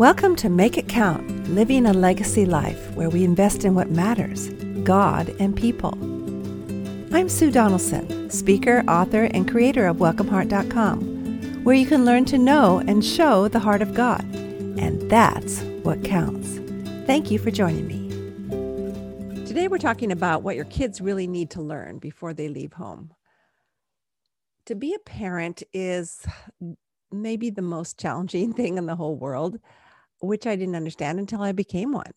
Welcome to Make It Count Living a Legacy Life, where we invest in what matters God and people. I'm Sue Donaldson, speaker, author, and creator of WelcomeHeart.com, where you can learn to know and show the heart of God. And that's what counts. Thank you for joining me. Today, we're talking about what your kids really need to learn before they leave home. To be a parent is maybe the most challenging thing in the whole world which I didn't understand until I became one.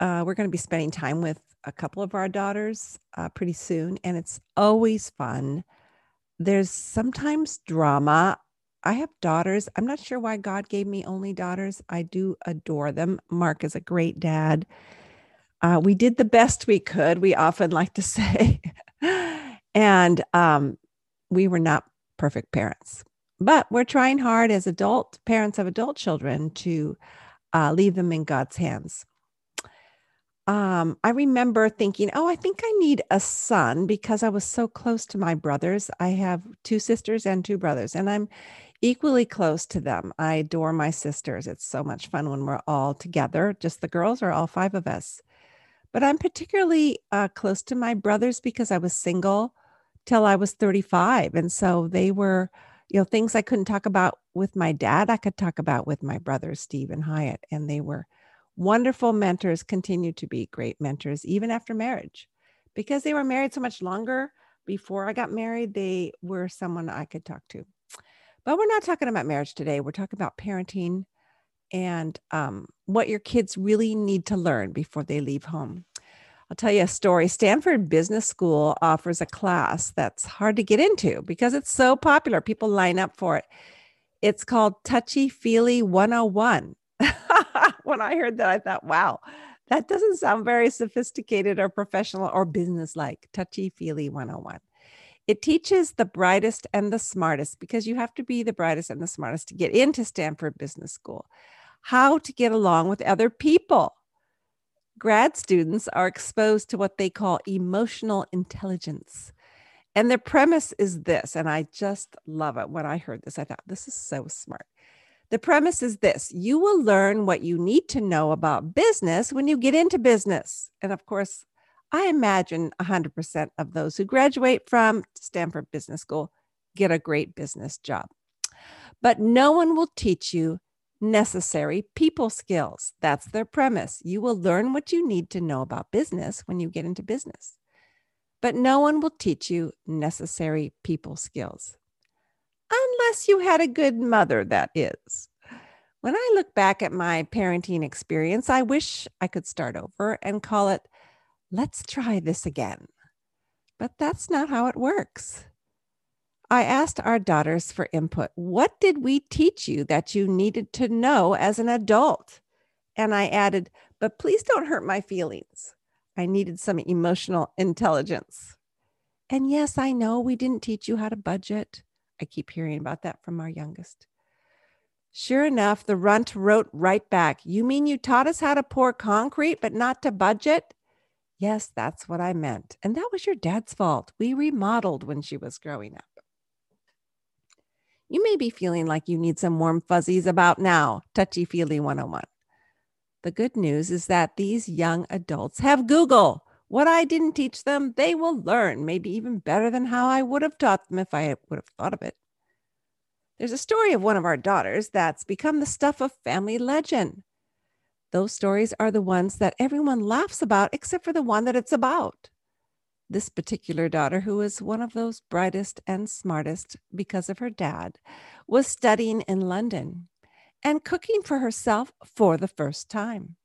Uh, we're going to be spending time with a couple of our daughters uh, pretty soon, and it's always fun. There's sometimes drama. I have daughters. I'm not sure why God gave me only daughters. I do adore them. Mark is a great dad. Uh, we did the best we could, we often like to say. and um, we were not perfect parents. But we're trying hard as adult parents of adult children to uh, leave them in God's hands. Um, I remember thinking, oh, I think I need a son because I was so close to my brothers. I have two sisters and two brothers, and I'm equally close to them. I adore my sisters. It's so much fun when we're all together, just the girls or all five of us. But I'm particularly uh, close to my brothers because I was single till I was 35. And so they were you know, things I couldn't talk about with my dad, I could talk about with my brothers, Steve and Hyatt. And they were wonderful mentors, continue to be great mentors, even after marriage. Because they were married so much longer before I got married, they were someone I could talk to. But we're not talking about marriage today. We're talking about parenting and um, what your kids really need to learn before they leave home. I'll tell you a story. Stanford Business School offers a class that's hard to get into because it's so popular. People line up for it. It's called Touchy Feely 101. when I heard that, I thought, wow, that doesn't sound very sophisticated or professional or business like. Touchy Feely 101. It teaches the brightest and the smartest because you have to be the brightest and the smartest to get into Stanford Business School. How to get along with other people grad students are exposed to what they call emotional intelligence. And the premise is this, and I just love it. When I heard this, I thought, this is so smart. The premise is this you will learn what you need to know about business when you get into business. And of course, I imagine 100% of those who graduate from Stanford Business School get a great business job. But no one will teach you necessary people skills. That's their premise. You will learn what you need to know about business when you get into business. But no one will teach you necessary people skills. Unless you had a good mother, that is. When I look back at my parenting experience, I wish I could start over and call it, let's try this again. But that's not how it works. I asked our daughters for input. What did we teach you that you needed to know as an adult? And I added, but please don't hurt my feelings. I needed some emotional intelligence. And yes, I know we didn't teach you how to budget. I keep hearing about that from our youngest. Sure enough, the runt wrote right back, You mean you taught us how to pour concrete, but not to budget? Yes, that's what I meant. And that was your dad's fault. We remodeled when she was growing up you may be feeling like you need some warm fuzzies about now, touchy feely 101. The good news is that these young adults have Google. What I didn't teach them, they will learn, maybe even better than how I would have taught them if I would have thought of it. There's a story of one of our daughters that's become the stuff of family legend. Those stories are the ones that everyone laughs about, except for the one that it's about this particular daughter, who was one of those brightest and smartest because of her dad, was studying in London and cooking for herself for the first time.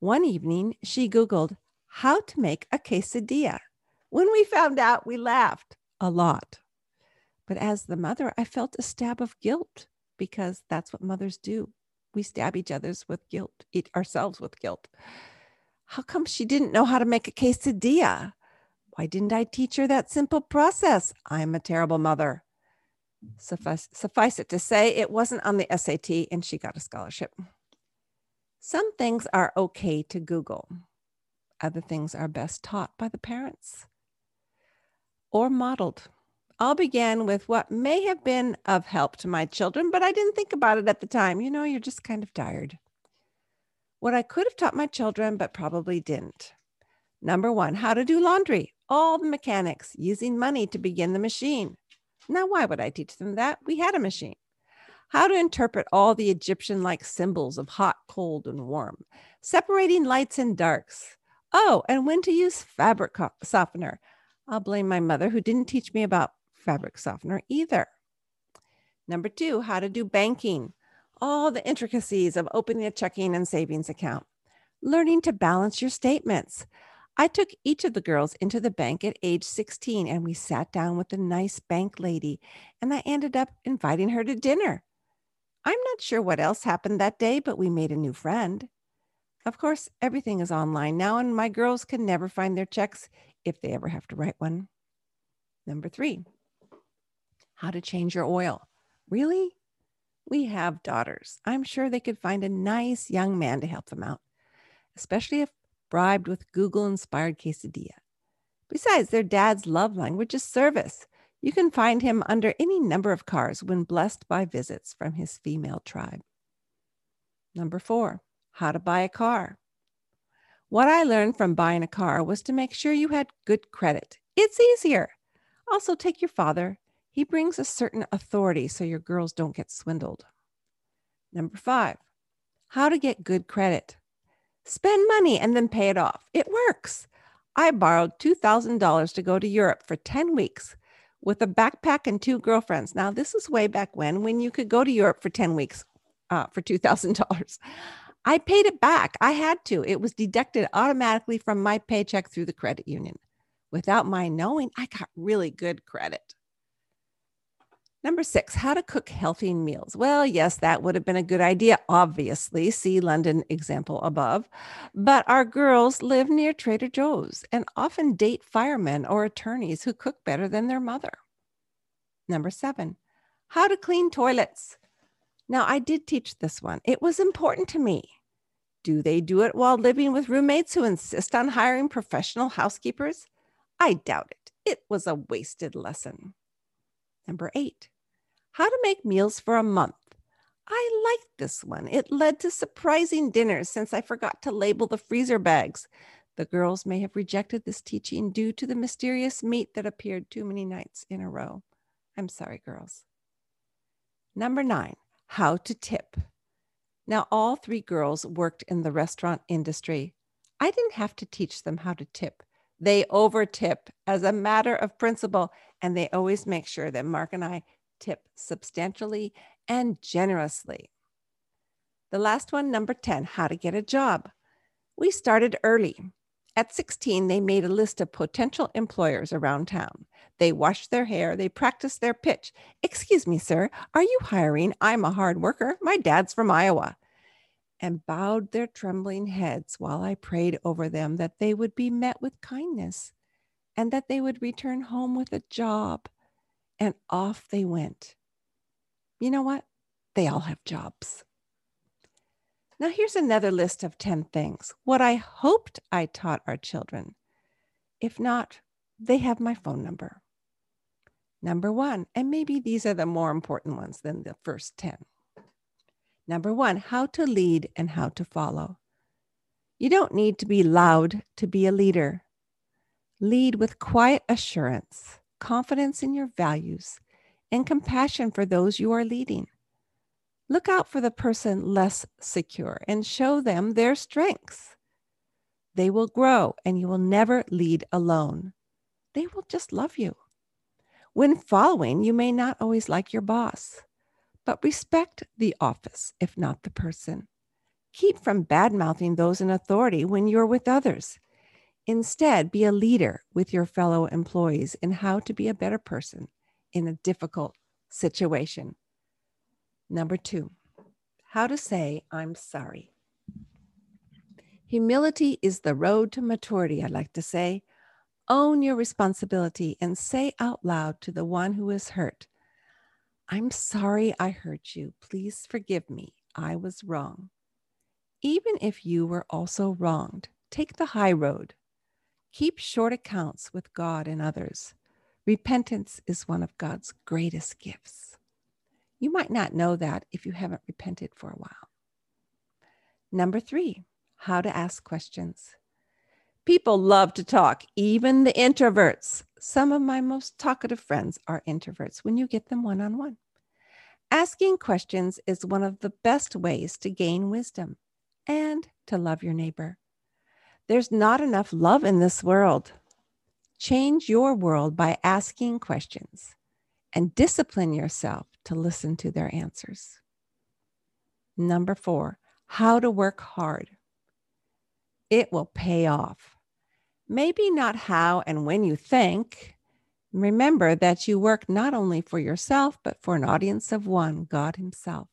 One evening, she Googled how to make a quesadilla. When we found out, we laughed a lot. But as the mother, I felt a stab of guilt because that's what mothers do. We stab each other's with guilt, eat ourselves with guilt. How come she didn't know how to make a quesadilla? Why didn't I teach her that simple process? I'm a terrible mother. Suffice, suffice it to say, it wasn't on the SAT and she got a scholarship. Some things are okay to Google, other things are best taught by the parents or modeled. I'll begin with what may have been of help to my children, but I didn't think about it at the time. You know, you're just kind of tired. What I could have taught my children, but probably didn't. Number one, how to do laundry, all the mechanics, using money to begin the machine. Now, why would I teach them that? We had a machine. How to interpret all the Egyptian like symbols of hot, cold, and warm, separating lights and darks. Oh, and when to use fabric softener. I'll blame my mother who didn't teach me about fabric softener either. Number two, how to do banking, all the intricacies of opening a checking and savings account, learning to balance your statements. I took each of the girls into the bank at age 16 and we sat down with a nice bank lady, and I ended up inviting her to dinner. I'm not sure what else happened that day, but we made a new friend. Of course, everything is online now, and my girls can never find their checks if they ever have to write one. Number three, how to change your oil. Really? We have daughters. I'm sure they could find a nice young man to help them out, especially if bribed with Google inspired quesadilla. Besides, their dad's love language is service. You can find him under any number of cars when blessed by visits from his female tribe. Number four, how to buy a car. What I learned from buying a car was to make sure you had good credit. It's easier. Also, take your father he brings a certain authority so your girls don't get swindled. Number five, how to get good credit. Spend money and then pay it off. It works. I borrowed $2,000 to go to Europe for 10 weeks with a backpack and two girlfriends. Now, this is way back when, when you could go to Europe for 10 weeks uh, for $2,000. I paid it back. I had to. It was deducted automatically from my paycheck through the credit union. Without my knowing, I got really good credit. Number six, how to cook healthy meals. Well, yes, that would have been a good idea, obviously. See London example above. But our girls live near Trader Joe's and often date firemen or attorneys who cook better than their mother. Number seven, how to clean toilets. Now, I did teach this one, it was important to me. Do they do it while living with roommates who insist on hiring professional housekeepers? I doubt it. It was a wasted lesson. Number eight, how to make meals for a month. I liked this one. It led to surprising dinners since I forgot to label the freezer bags. The girls may have rejected this teaching due to the mysterious meat that appeared too many nights in a row. I'm sorry, girls. Number nine, how to tip. Now, all three girls worked in the restaurant industry. I didn't have to teach them how to tip. They over tip as a matter of principle, and they always make sure that Mark and I tip substantially and generously. The last one, number 10, how to get a job. We started early. At 16, they made a list of potential employers around town. They washed their hair, they practiced their pitch. Excuse me, sir, are you hiring? I'm a hard worker. My dad's from Iowa. And bowed their trembling heads while I prayed over them that they would be met with kindness and that they would return home with a job and off they went. You know what? They all have jobs. Now, here's another list of 10 things what I hoped I taught our children. If not, they have my phone number. Number one, and maybe these are the more important ones than the first 10. Number one, how to lead and how to follow. You don't need to be loud to be a leader. Lead with quiet assurance confidence in your values, and compassion for those you are leading. Look out for the person less secure and show them their strengths. They will grow and you will never lead alone. They will just love you. When following, you may not always like your boss, but respect the office, if not the person. Keep from bad mouthing those in authority when you're with others. Instead, be a leader with your fellow employees in how to be a better person in a difficult situation. Number two, how to say, I'm sorry. Humility is the road to maturity, I like to say. Own your responsibility and say out loud to the one who is hurt, I'm sorry I hurt you. Please forgive me. I was wrong. Even if you were also wronged, take the high road. Keep short accounts with God and others. Repentance is one of God's greatest gifts. You might not know that if you haven't repented for a while. Number three, how to ask questions. People love to talk, even the introverts. Some of my most talkative friends are introverts when you get them one on one. Asking questions is one of the best ways to gain wisdom and to love your neighbor. There's not enough love in this world. Change your world by asking questions and discipline yourself to listen to their answers. Number four, how to work hard. It will pay off. Maybe not how and when you think. Remember that you work not only for yourself, but for an audience of one, God Himself.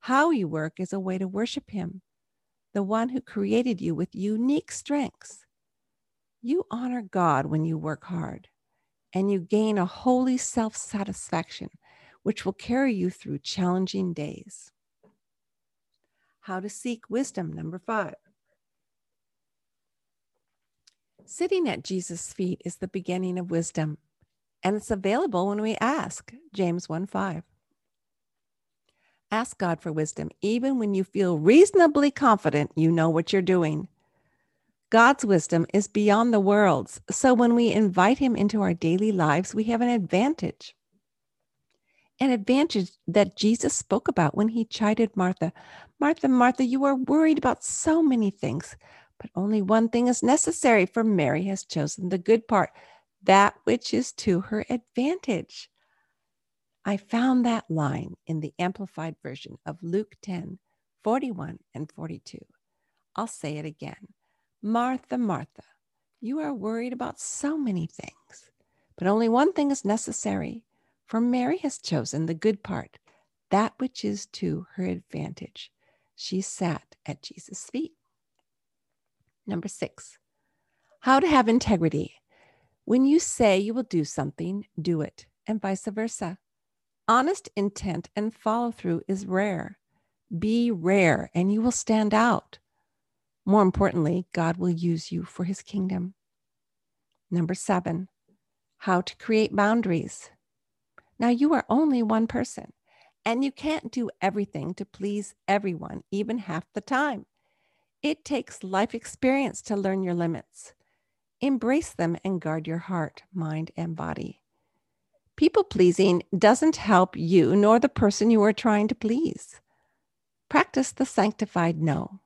How you work is a way to worship Him the one who created you with unique strengths. You honor God when you work hard, and you gain a holy self satisfaction, which will carry you through challenging days. How to seek wisdom, number five. Sitting at Jesus' feet is the beginning of wisdom, and it's available when we ask, James 1 5. Ask God for wisdom, even when you feel reasonably confident you know what you're doing. God's wisdom is beyond the world's. So when we invite Him into our daily lives, we have an advantage. An advantage that Jesus spoke about when He chided Martha Martha, Martha, you are worried about so many things, but only one thing is necessary, for Mary has chosen the good part, that which is to her advantage. I found that line in the amplified version of Luke 10 41 and 42. I'll say it again. Martha, Martha, you are worried about so many things, but only one thing is necessary, for Mary has chosen the good part, that which is to her advantage. She sat at Jesus' feet. Number six, how to have integrity. When you say you will do something, do it, and vice versa. Honest intent and follow through is rare. Be rare and you will stand out. More importantly, God will use you for his kingdom. Number seven, how to create boundaries. Now, you are only one person, and you can't do everything to please everyone, even half the time. It takes life experience to learn your limits. Embrace them and guard your heart, mind, and body. People pleasing doesn't help you nor the person you are trying to please. Practice the sanctified no.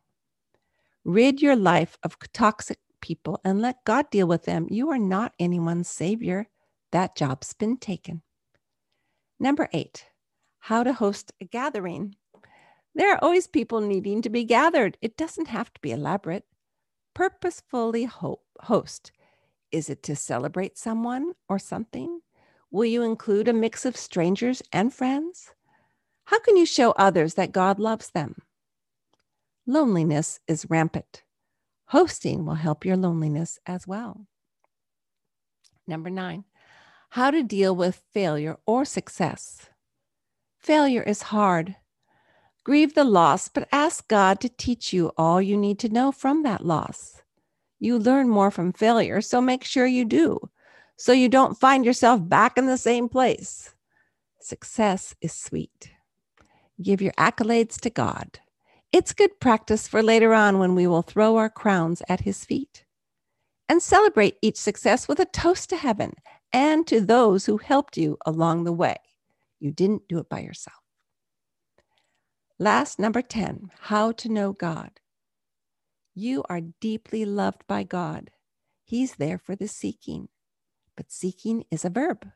Rid your life of toxic people and let God deal with them. You are not anyone's savior. That job's been taken. Number eight, how to host a gathering. There are always people needing to be gathered. It doesn't have to be elaborate. Purposefully ho- host. Is it to celebrate someone or something? Will you include a mix of strangers and friends? How can you show others that God loves them? Loneliness is rampant. Hosting will help your loneliness as well. Number nine, how to deal with failure or success. Failure is hard. Grieve the loss, but ask God to teach you all you need to know from that loss. You learn more from failure, so make sure you do so you don't find yourself back in the same place. Success is sweet. Give your accolades to God. It's good practice for later on when we will throw our crowns at his feet. And celebrate each success with a toast to heaven and to those who helped you along the way. You didn't do it by yourself. Last, number 10, how to know God. You are deeply loved by God. He's there for the seeking but seeking is a verb.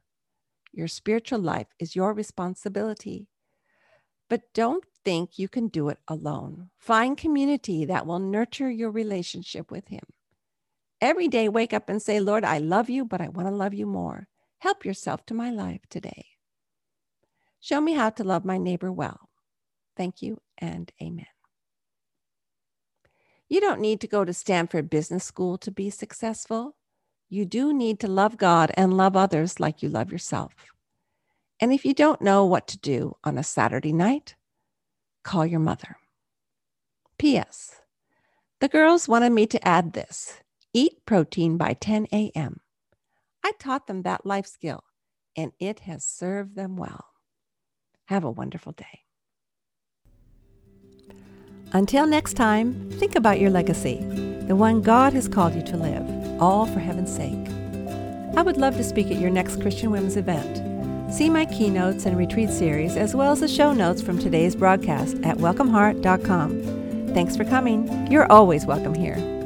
Your spiritual life is your responsibility. But don't think you can do it alone. Find community that will nurture your relationship with Him. Every day, wake up and say, Lord, I love you, but I want to love you more. Help yourself to my life today. Show me how to love my neighbor well. Thank you and amen. You don't need to go to Stanford Business School to be successful you do need to love God and love others like you love yourself. And if you don't know what to do on a Saturday night, call your mother. P.S. The girls wanted me to add this eat protein by 10 a.m. I taught them that life skill, and it has served them well. Have a wonderful day. Until next time, think about your legacy, the one God has called you to live, all for heaven's sake. I would love to speak at your next Christian Women's event. See my keynotes and retreat series, as well as the show notes from today's broadcast at welcomeheart.com. Thanks for coming. You're always welcome here.